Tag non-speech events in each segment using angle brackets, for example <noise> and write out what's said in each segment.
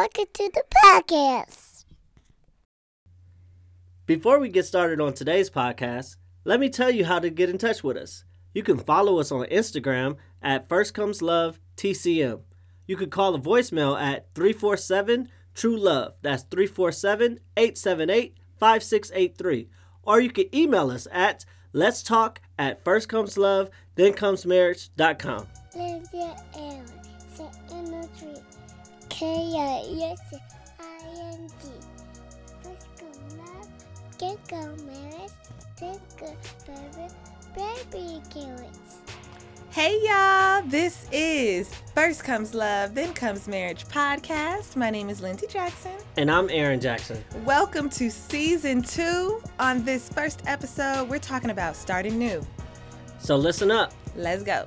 Welcome to the podcast. Before we get started on today's podcast, let me tell you how to get in touch with us. You can follow us on Instagram at First Comes Love TCM. You can call the voicemail at 347 True Love. That's 347 878 5683. Or you can email us at let's talk at first comes love, then comes marriage.com. Live your air. Sit in the tree. K-I-S-I-N-G. First go love, go marriage, then go baby, baby carrots. Hey y'all, this is First Comes Love, Then Comes Marriage podcast. My name is Lindsay Jackson. And I'm Aaron Jackson. Welcome to season two. On this first episode, we're talking about starting new. So listen up. Let's go.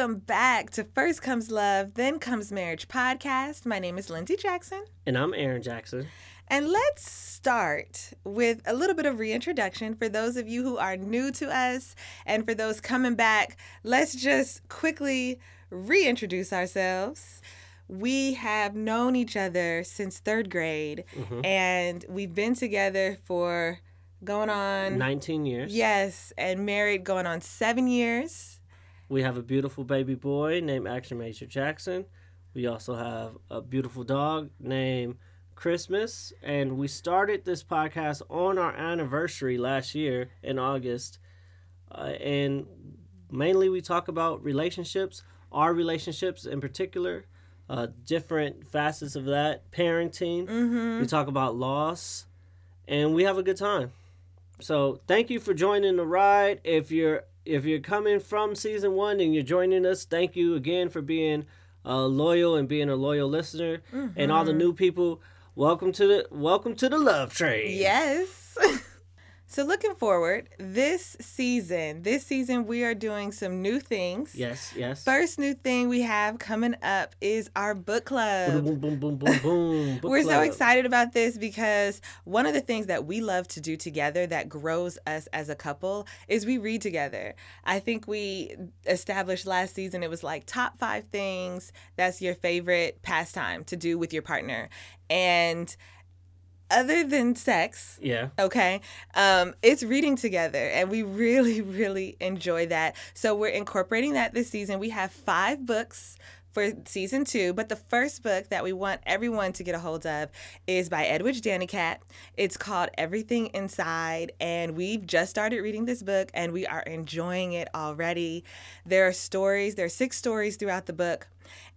Welcome back to First Comes Love, Then Comes Marriage podcast. My name is Lindsay Jackson. And I'm Aaron Jackson. And let's start with a little bit of reintroduction for those of you who are new to us and for those coming back. Let's just quickly reintroduce ourselves. We have known each other since third grade Mhm. and we've been together for going on 19 years. Yes, and married going on seven years. We have a beautiful baby boy named Action Major Jackson. We also have a beautiful dog named Christmas. And we started this podcast on our anniversary last year in August. Uh, and mainly we talk about relationships, our relationships in particular, uh, different facets of that, parenting. Mm-hmm. We talk about loss, and we have a good time. So thank you for joining the ride. If you're if you're coming from season one and you're joining us, thank you again for being uh, loyal and being a loyal listener. And all the new people, welcome to the welcome to the love train. Yes. <laughs> so looking forward, this season, this season we are doing some new things. Yes. Yes. First new thing we have coming up is our book club. boom, boom, boom, boom, boom. Book We're so excited about this because one of the things that we love to do together that grows us as a couple is we read together. I think we established last season it was like top five things that's your favorite pastime to do with your partner. And other than sex, Yeah. Okay. Um, it's reading together, and we really, <laughs> really enjoy that. So we're incorporating that this season. We have five books for season two, but the first book that we want everyone to get a hold of is by Edwidge Danticat. It's called Everything Inside, and we've just started reading this book, and we are enjoying it already. There are stories, there are six stories throughout the book,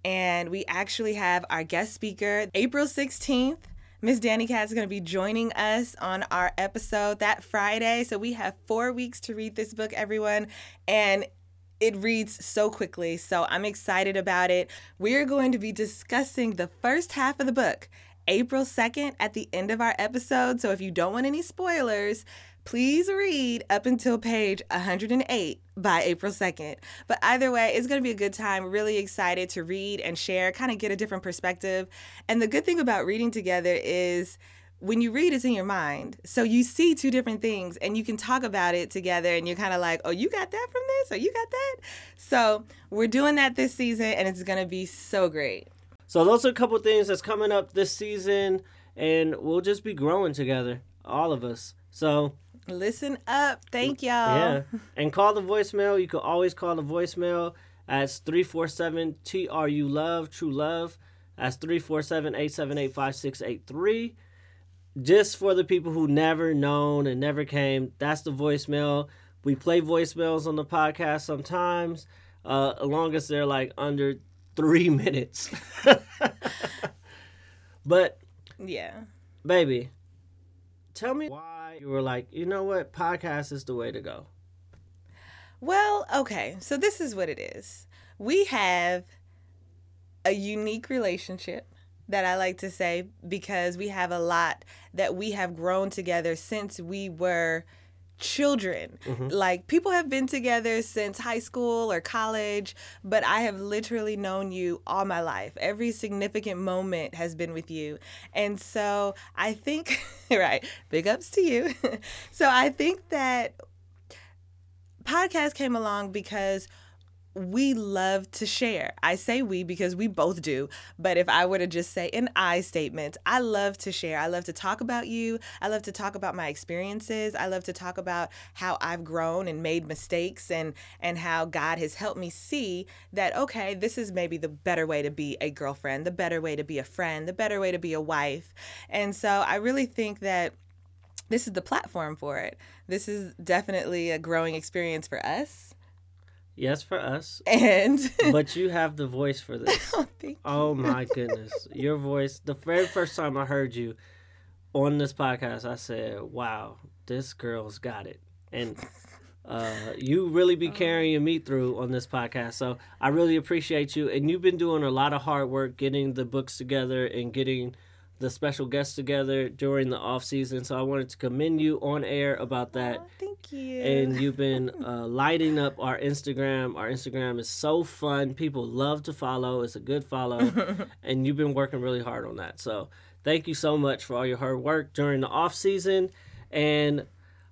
and we actually have our guest speaker, April 16th. Miss Danticat is going to be joining us on our episode that Friday. So we have four weeks to read this book, everyone. And it reads so quickly. So I'm excited about it. We're going to be discussing the first half of the book April 2nd at the end of our episode. So if you don't want any spoilers, please read up until page 108 by April 2nd. But either way, it's going to be a good time. Really excited to read and share, kind of get a different perspective. And the good thing about reading together is when you read, it's in your mind. So you see two different things and you can talk about it together and you're kind of like, oh, you got that from this or you got that. So we're doing that this season and it's going to be so great. So those are a couple things that's coming up this season, and we'll just be growing together, all of us. So Listen up. Thank y'all. Yeah. <laughs> And call the voicemail. You can always call the voicemail. That's 347 TRU Love, True Love. That's 347 878 5683. Just for the people who never known and never came, that's the voicemail. We play voicemails on the podcast sometimes, uh, as long as they're like under three <laughs> minutes. <laughs> but, Yeah. baby, tell me why you were like, you know what, podcast is the way to go. Well, okay. So this is what it is. We have a unique relationship that I like to say because we have a lot that we have grown together since we were children. Mm-hmm. Like people have been together since high school or college, but I have literally known you all my life. Every significant moment has been with you. And so I think, <laughs> right, big ups to you. <laughs> so I think that podcast came along because we love to share. I say we because we both do. But if I were to just say an I statement, I love to share. I love to talk about you. I love to talk about my experiences. I love to talk about how I've grown and made mistakes and and how God has helped me see that okay, this is maybe the better way to be a girlfriend, the better way to be a friend, the better way to be a wife. And so I really think that this is the platform for it. This is definitely a growing experience for us. Yes, for us. And But you have the voice for <laughs> this. oh, thank Oh my goodness. Your voice, the very first time I heard you on this podcast, I said, wow, this girl's got it. And uh, you really be <laughs> carrying me through on this podcast. So I really appreciate you. And you've been doing a lot of hard work getting the books together and getting the special guests together during the off season. So I wanted to commend you on air about that Oh, thank you. and <laughs> you've been uh, lighting up our Instagram. Our Instagram is so fun. People love to follow. It's a good follow, <laughs> and you've been working really hard on that. So thank you so much for all your hard work during the off season, and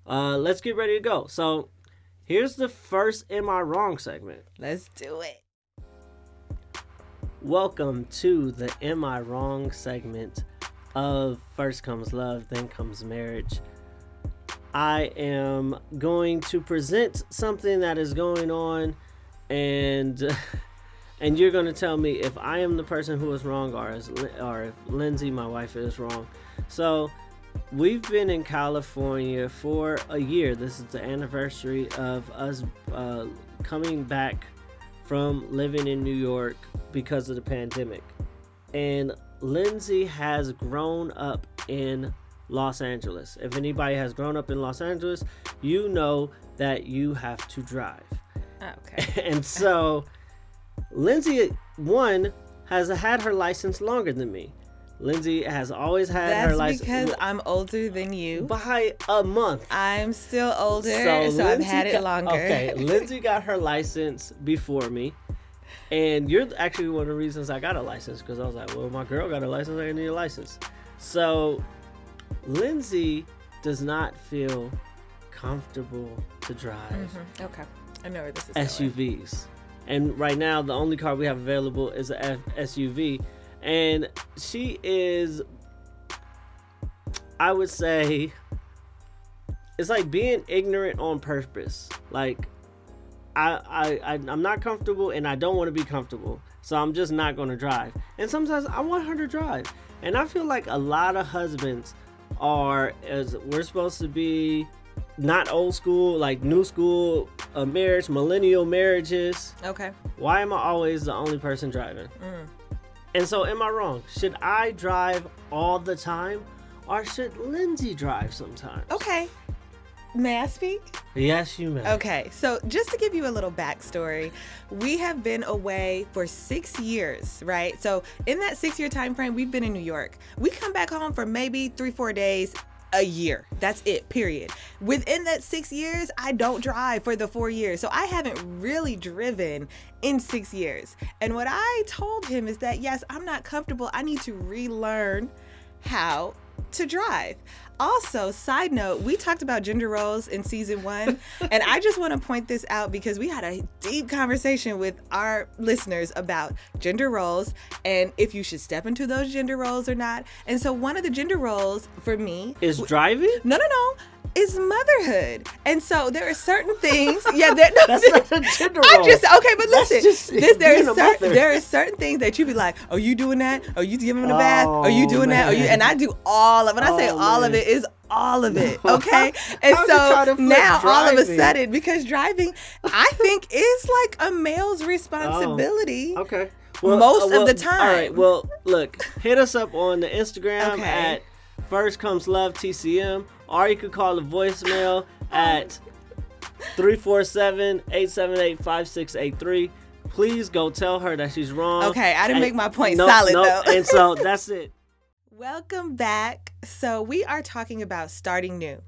uh, let's get ready to go. So here's the first "Am I Wrong" segment. Let's do it. Welcome to the Am I Wrong segment of First Comes Love, Then Comes Marriage. I am going to present something that is going on and <laughs> and you're going to tell me if I am the person who is wrong or is or if Lindsay my wife is wrong. So, we've been in California for a year. This is the anniversary of us uh, coming back from living in New York because of the pandemic. And Lindsay has grown up in Los Angeles. If anybody has grown up in Los Angeles, you know that you have to drive. Ah, okay. <laughs> and so Lindsay one has had her license longer than me. Lindsay has always had her That's license because I'm older than you. by a month. I'm still older, so, I've Lindsay had it longer. Okay, Lindsay <laughs> got her license before me, and you're actually one of the reasons I got a license because I was like, well, my girl got a license, I need a license. So, Lindsay does not feel comfortable to drive Mhm, Okay. I know where this is. SUVs, and right now the only car we have available is a F- SUV, and she is, I would say, it's like being ignorant on purpose. Like, I, I, I I'm not comfortable, and I don't want to be comfortable, so I'm just not going to drive. And sometimes I want her to drive, and I feel like a lot of husbands are as we're supposed to be not old school, like new school uh, marriage, millennial marriages. Okay. Why am I always the only person driving? Mm. And so, am I wrong? Should I drive all the time, or should Lindsay drive sometimes? Okay. May I speak? Yes, you may. Okay, so just to give you a little backstory, we have been away for six years, right? So in that six-year time frame, we've been in New York. We come back home for maybe three, four days a year. That's it, period. Within that six years, I don't drive for the four years. So I haven't really driven in six years. And what I told him is that, yes, I'm not comfortable. I need to relearn how to drive. Also, side note, we talked about gender roles in season one, <laughs> and I just want to point this out because we had a deep conversation with our listeners about gender roles and if you should step into those gender roles or not. And so, one of the gender roles for me Is driving? no, no, no. Is motherhood. And so there are certain things. Yeah, that, no, <laughs> That's not a gender <laughs> I'm role. just okay, but That's listen. just this, there are certain there are certain things that you be like, are you doing that? Are you giving him a bath? Are you Oh, doing that? Are you? And I do all of. When I say Oh, all of it, is all of it. <laughs> Okay. And How'd you try to so now all of a sudden, because driving, I think is like a male's responsibility. Okay. Uh, most of the All right. time. Well, look, hit us up on the Instagram Okay. at First Comes Love TCM, or you could call the voicemail at 347-878-5683. Please go tell her that she's wrong. Okay, I didn't And- make my point no, solid no, though. and so that's it. <laughs> Welcome back. So, we are talking about starting new.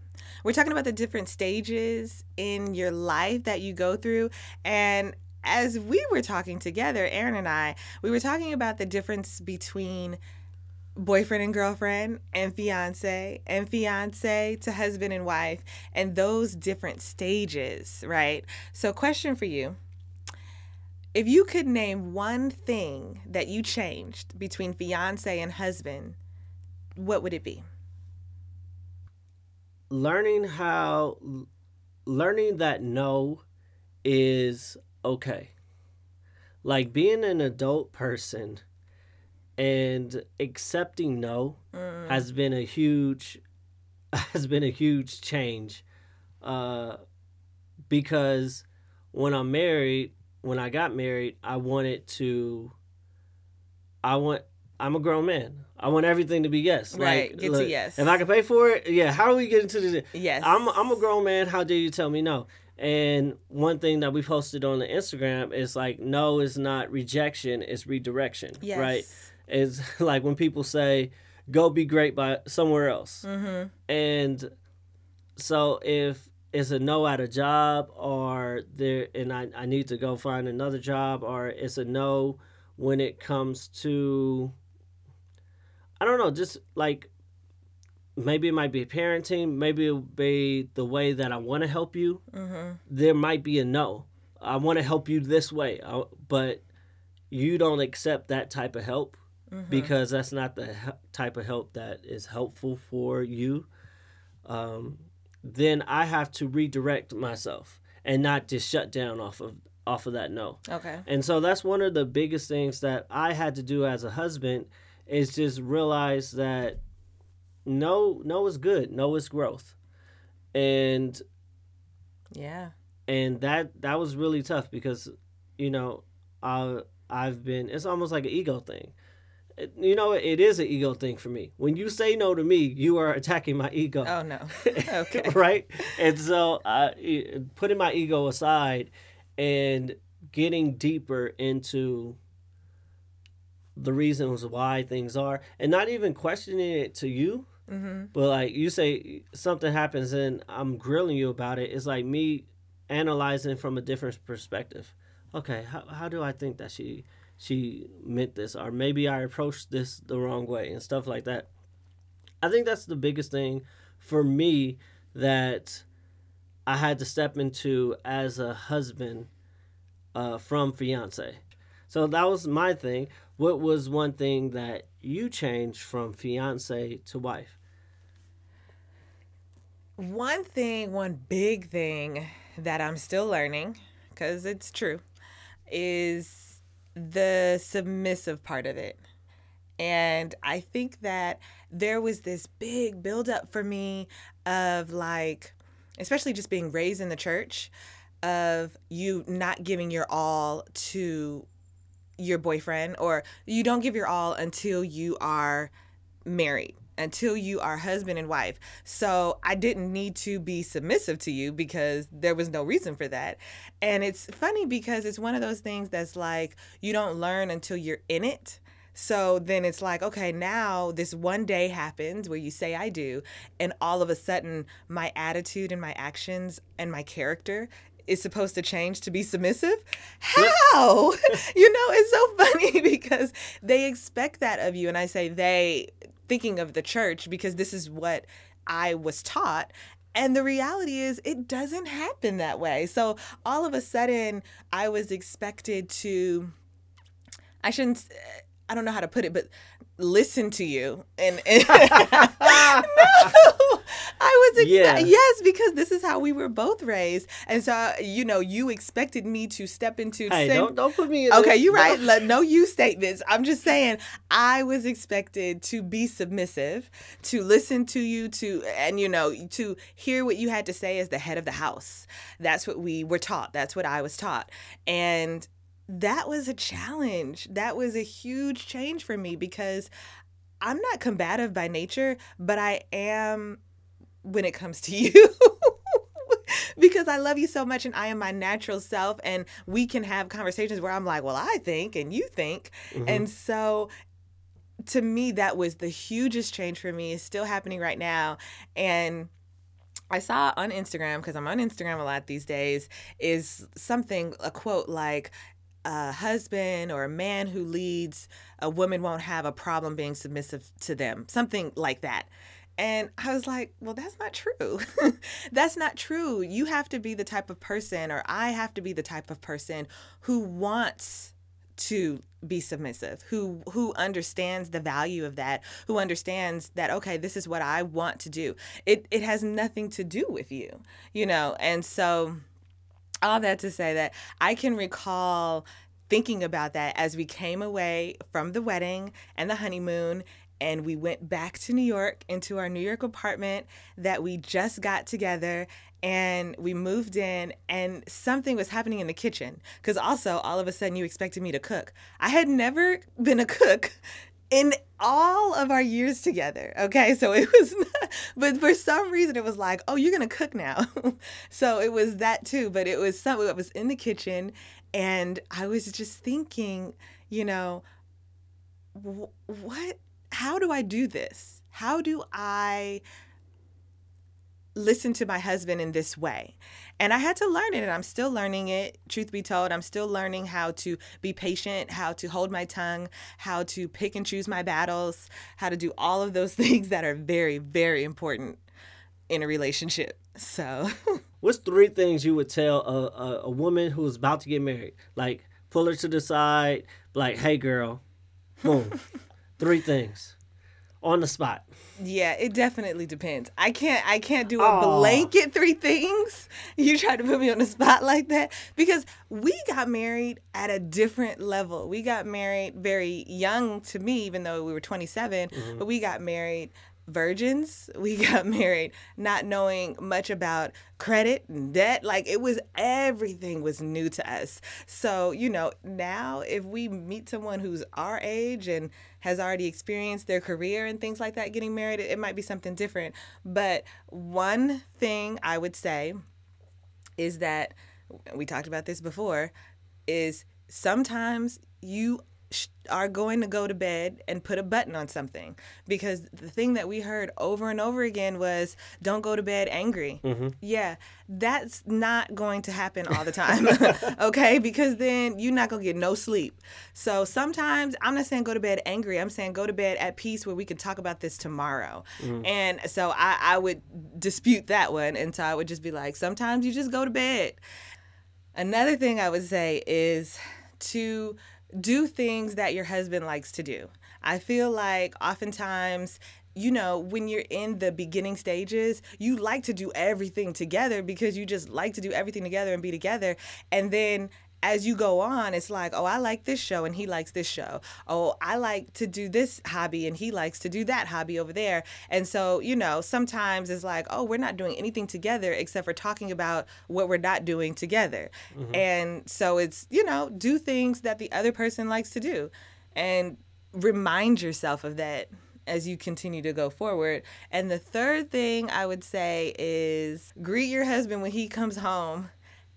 we're talking about the different stages in your life that you go through. And as we were talking together, Aaron and I, we were talking about the difference between boyfriend and girlfriend and fiance and fiance to husband and wife and those different stages, right? So, question for you. If you could name one thing that you changed between fiance and husband, what would it be? Learning how, learning that no is okay. Like being an adult person and accepting no Mm. has been a huge <laughs> has been a huge change uh because when I'm married when I got married I wanted to I want I'm a grown man. I want everything to be yes. Right, Like, get to yes. If I can pay for it, yeah. How do we get into the? Yes. I'm I'm a grown man. How dare you tell me no? And one thing that we posted on the Instagram is like, no is not rejection, it's redirection. yes. Right? It's <laughs> like when people say, go be great by somewhere else. Mm-hmm. And so if it's a no at a job or there and I, I need to go find another job or it's a no when it comes to I don't know, just like maybe it might be parenting, maybe it'll be the way that I want to help you. Mm-hmm. There might be a no. I want to help you this way, but you don't accept that type of help Mm-hmm. because that's not the he- type of help that is helpful for you. Um, then I have to redirect myself and not just shut down off of off of that no. Okay. And so that's one of the biggest things that I had to do as a husband is just realize that no no is good, no is growth. And Yeah. and that that was really tough because you know, I I've been it's almost like an ego thing. You know, it is an ego thing for me. When you say no to me, you are attacking my ego. Oh no. <laughs> Okay. right? And so I putting my ego aside and getting deeper into the reasons why things are and not even questioning it to you Mm-hmm. but like you say something happens and i'm grilling you about it it's like me analyzing from a different perspective okay how, how do i think that she she meant this or maybe i approached this the wrong way and stuff like that. I think that's the biggest thing for me that i had to step into as a husband uh, from fiance. So that was my thing. What was one thing that you changed from fiance to wife? One thing, one big thing that I'm still learning, because it's true, is the submissive part of it. And I think that there was this big buildup for me of like, especially just being raised in the church, of you not giving your all to your boyfriend, or you don't give your all until you are married until you are husband and wife. So I didn't need to be submissive to you because there was no reason for that. And it's funny because it's one of those things that's like you don't learn until you're in it. So then it's like, okay, now this one day happens where you say I do, and all of a sudden my attitude and my actions and my character is supposed to change to be submissive? How? <laughs> you know, it's so <laughs> funny because they expect that of you. And I say they, thinking of the church, because this is what I was taught. And the reality is, it doesn't happen that way. So all of a sudden, I was expected to, I shouldn't, I don't know how to put it, but listen to you. And, and <laughs> <laughs> no, I was, Yeah. yes, because this is how we were both raised. And so, you know, you expected me to step into hey don't don't put me in Okay, you're right. No you statements. I'm just saying I was expected to be submissive, to listen to you, to and you know, to hear what you had to say as the head of the house. That's what we were taught. That's what I was taught. And that was a challenge. That was a huge change for me because I'm not combative by nature, but I am when it comes to <laughs> you. because I love you so much and I am my natural self and we can have conversations where I'm like, "Well, I think and you think." Mhm. And so to me that was the hugest change for me. It's still happening right now and I saw on Instagram because I'm on Instagram a lot these days is something a quote like a husband or a man who leads a woman won't have a problem being submissive to them something like that and I was like, well, that's not true. <laughs> that's not true. You have to be the type of person, or I have to be the type of person who wants to be submissive who who understands the value of that who understands that okay this is what i want to do it it has nothing to do with you you know and so all that to say that i can recall thinking about that as we came away from the wedding and the honeymoon and we went back to New York into our New York apartment that we just got together and we moved in and something was happening in the kitchen. Because also all of a sudden you expected me to cook. I had never been a cook in all of our years together okay so it was <laughs> but for some reason it was like oh you're gonna cook now <laughs> so it was that too but it was something that was in the kitchen and i was just thinking you know what how do I do this? How do I listen to my husband in this way? And I had to learn it, and I'm still learning it. Truth be told, I'm still learning how to be patient, how to hold my tongue, how to pick and choose my battles, how to do all of those <laughs> things that are very, very important in a relationship. So, <laughs> what's three things you would tell a, a, a woman who's about to get married? Like, pull her to the side, like, hey, girl, boom. <laughs> Three things on the spot. Yeah, it definitely depends. I can't I can't do a Aww. blanket three things. <laughs> You try to put me on the spot like that because we got married at a different level. We got married very young to me even though we were 27, mm-hmm. but we got married virgins. <laughs> We got married not knowing much about credit and debt. Like it was everything was new to us. So, you know, now if we meet someone who's our age and has already experienced their career and things like that getting married, it, might be something different. But one thing I would say is that we talked about this before is sometimes you are going to go to bed and put a button on something. Because the thing that we heard over and over again was don't go to bed angry. Mm-hmm. yeah that's not going to happen all the time <laughs> okay? Because then you're not going to get no sleep. So sometimes i'm not saying go to bed angry i'm saying go to bed at peace where we can talk about this tomorrow. Mm-hmm. and so I, I would dispute that one and so i would just be like sometimes you just go to bed. Another thing i would say is to do things that your husband likes to do. I feel like oftentimes you know, when you're in the beginning stages, you like to do everything together because you just like to do everything together and be together. And then as you go on, it's like, oh, I like this show and he likes this show. Oh, I like to do this hobby and he likes to do that hobby over there. And so, you know, sometimes it's like, oh, we're not doing anything together except for talking about what we're not doing together. Mm-hmm. And so it's, you know, do things that the other person likes to do and remind yourself of that as you continue to go forward. And the third thing I would say is greet your husband when he comes home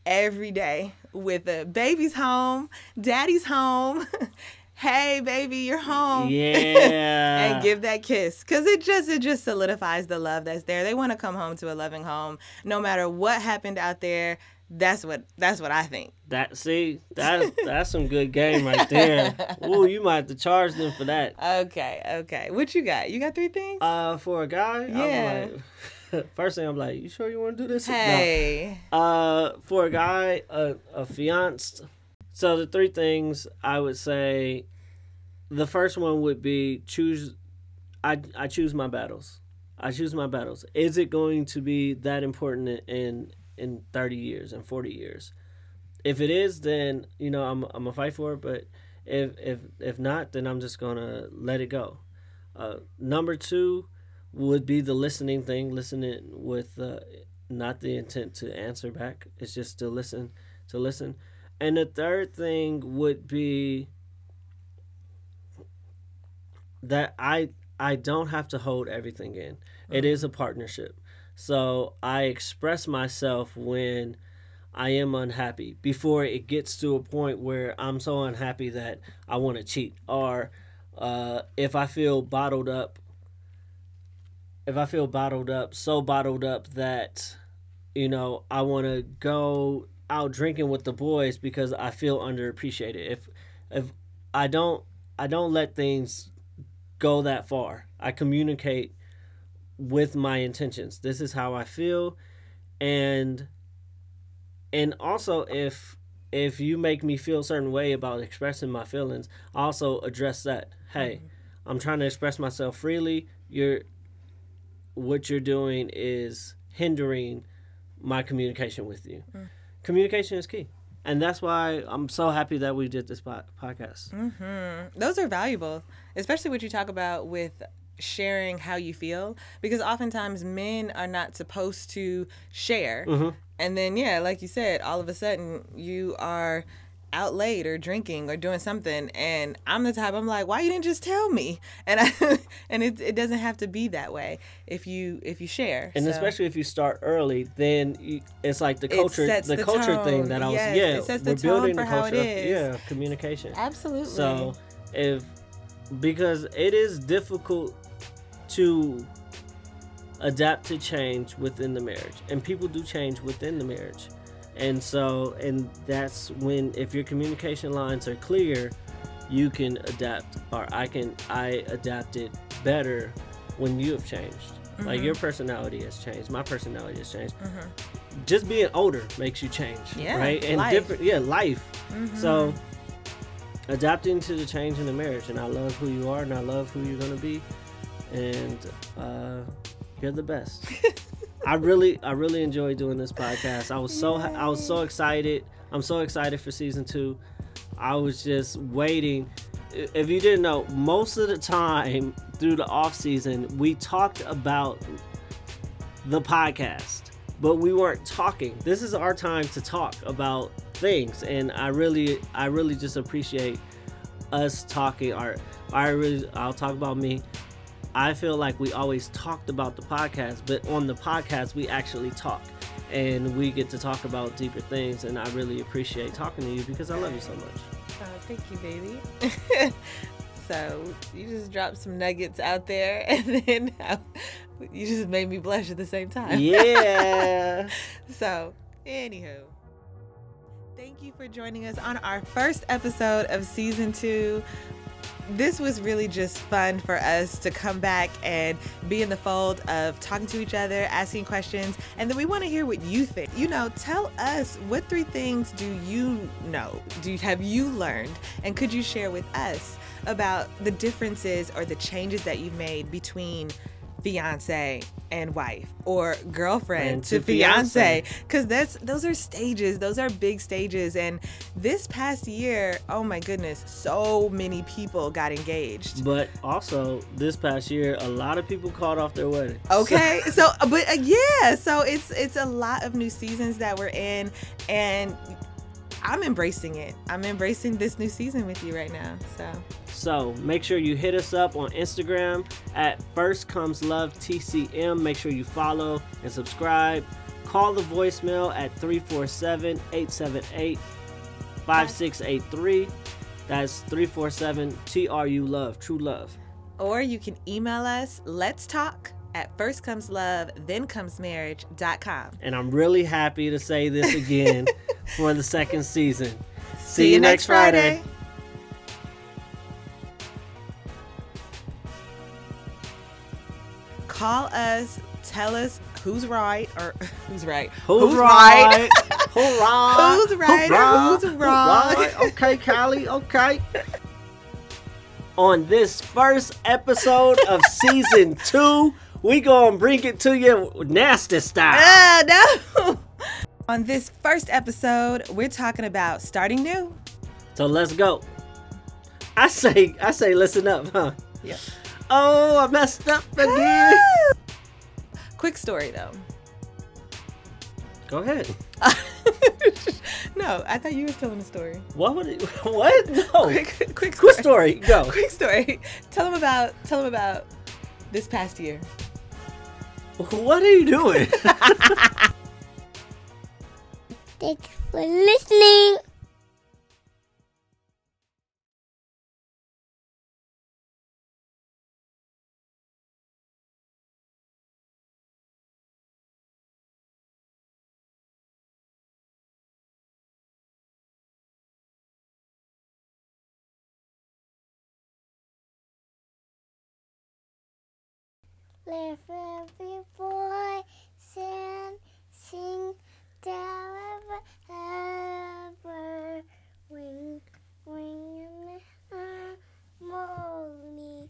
every day with the baby's home, daddy's home. <laughs> hey baby you're home. <laughs> Yeah. and give that kiss. Because it just it just solidifies the love that's there. They want to come home to a loving home. No matter what happened out there that's what that's what i think. That see that that's some good game right there. <laughs> Ooh, you might have to charge them for that. Okay okay. What you got? You got three things? Uh for a guy? Yeah <laughs> First thing I'm like, you sure you want to do this? Hey. No. Uh, for a guy, a, a fiancé. So the three things I would say, the first one would be choose. I I choose my battles. I choose my battles. Is it going to be that important in in 30 years and 40 years? If it is, then you know I'm I'm gonna fight for it. But if if if not, then I'm just gonna let it go. Uh, number two would be the listening thing, listening with uh, not the intent to answer back. It's just to listen, to listen. And the third thing would be that I I don't have to hold everything in. Mm-hmm. It is a partnership. So I express myself when I am unhappy before it gets to a point where I'm so unhappy that I want to cheat or uh, if I feel bottled up if I feel bottled up, so bottled up that you know I want to go out drinking with the boys because I feel underappreciated. If if I don't I don't let things go that far. I communicate with my intentions. This is how I feel and and also if if you make me feel a certain way about expressing my feelings, I also address that. Hey, mm-hmm. I'm trying to express myself freely. You're what you're doing is hindering my communication with you. Communication is key. And that's why I'm so happy that we did this podcast. Mm-hmm. Those are valuable, especially what you talk about with sharing how you feel, because oftentimes men are not supposed to share. And then, yeah, like you said, all of a sudden you are out late or drinking or doing something and I'm the type I'm like why you didn't just tell me? <laughs> And I <laughs> and it, it doesn't have to be that way if you if you share And So- especially if you start early, then you, it's like the culture, the, the culture thing that I was, Yes, yeah, it sets the we're tone building for the how culture, of, yeah, of communication. absolutely. So if because it is difficult to adapt to change within the marriage, and people do change within the marriage, and so and that's when if your communication lines are clear, you can adapt, or I can I adapted better when you have changed. Like your mm-hmm. personality has changed, my personality has changed. Mm-hmm. Just being older makes you change, Yeah, right? And life. different, yeah, life. Mm-hmm. So adapting to the change in the marriage and i love who you are and i love who you're going to be and uh, you're the best <laughs> i really i really enjoy doing this podcast. I was so i was so excited. I'm so excited for season two. I was just waiting. If you didn't know most of the time through the off season we talked about the podcast but we weren't talking. This is our time to talk about things and i really i really just appreciate us talking. Our i really i'll talk about me i feel like we always talked about the podcast but on the podcast we actually talk and we get to talk about deeper things and i really appreciate talking to you because i love you so much Oh, thank you, baby. <laughs> so you just dropped some nuggets out there, <laughs> and then uh, you just made me blush at the same time. yeah <laughs> So, anywho, thank you for joining us on our first episode of season two. This was really just fun for us to come back and be in the fold of talking to each other, asking questions, and then we want to hear what you think. You know, tell us what three things do you know? Do you, have you learned, and could you share with us about the differences or the changes that you've made between fiance and wife or girlfriend And to, to fiance. because that's those are stages. Those are big stages. And this past year oh my goodness so many people got engaged. But also this past year a lot of people called off their wedding. <laughs> Okay so but uh, yeah so it's it's a lot of new seasons that we're in. And i'm embracing it i'm embracing this new season with you right now so So make sure you hit us up on Instagram at First Comes Love TCM. Make sure you follow and subscribe. Call the voicemail at 347 878 5683. That's 347 TRU Love, True Love. or you can email us let's talk at first comes love then comes marriage.com And I'm really happy to say this again <laughs> for the second season. see you next friday. call us tell us who's right or <laughs> who's right Who's, right? Who's right? <laughs> Who's right who's wrong? Okay, Callie. Okay. On this first episode of season two, we gonna bring it to you nasty style. Ah, no <laughs> on this first episode we're talking about starting new So let's go. I say, I say, listen up, huh? Yep. Oh, I messed up again. quick story though Go ahead. <laughs> no i thought you were telling a story What would it? <laughs> What? No. quick, quick, Quick story. Go. quick story. Tell them about tell them about this past year. What are you doing? <laughs> Thanks for listening. Let every boy sing, sing, ever, ever, wing, wing in the harmony.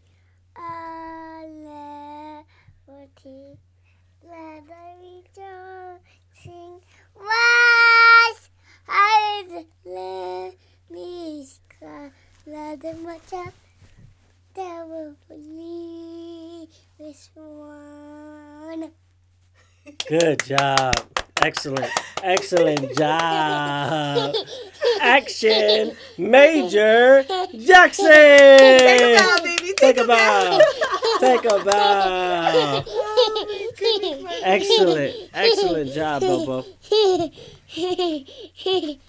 Liberty, let the rejoicing rise. I let me let them watch out. There will believe this one. Good job. Excellent. Excellent job. Action, Major Jackson. Take a bow, baby. Take a bow. Take a bow. <laughs> Excellent. Excellent job, Bobo. <laughs>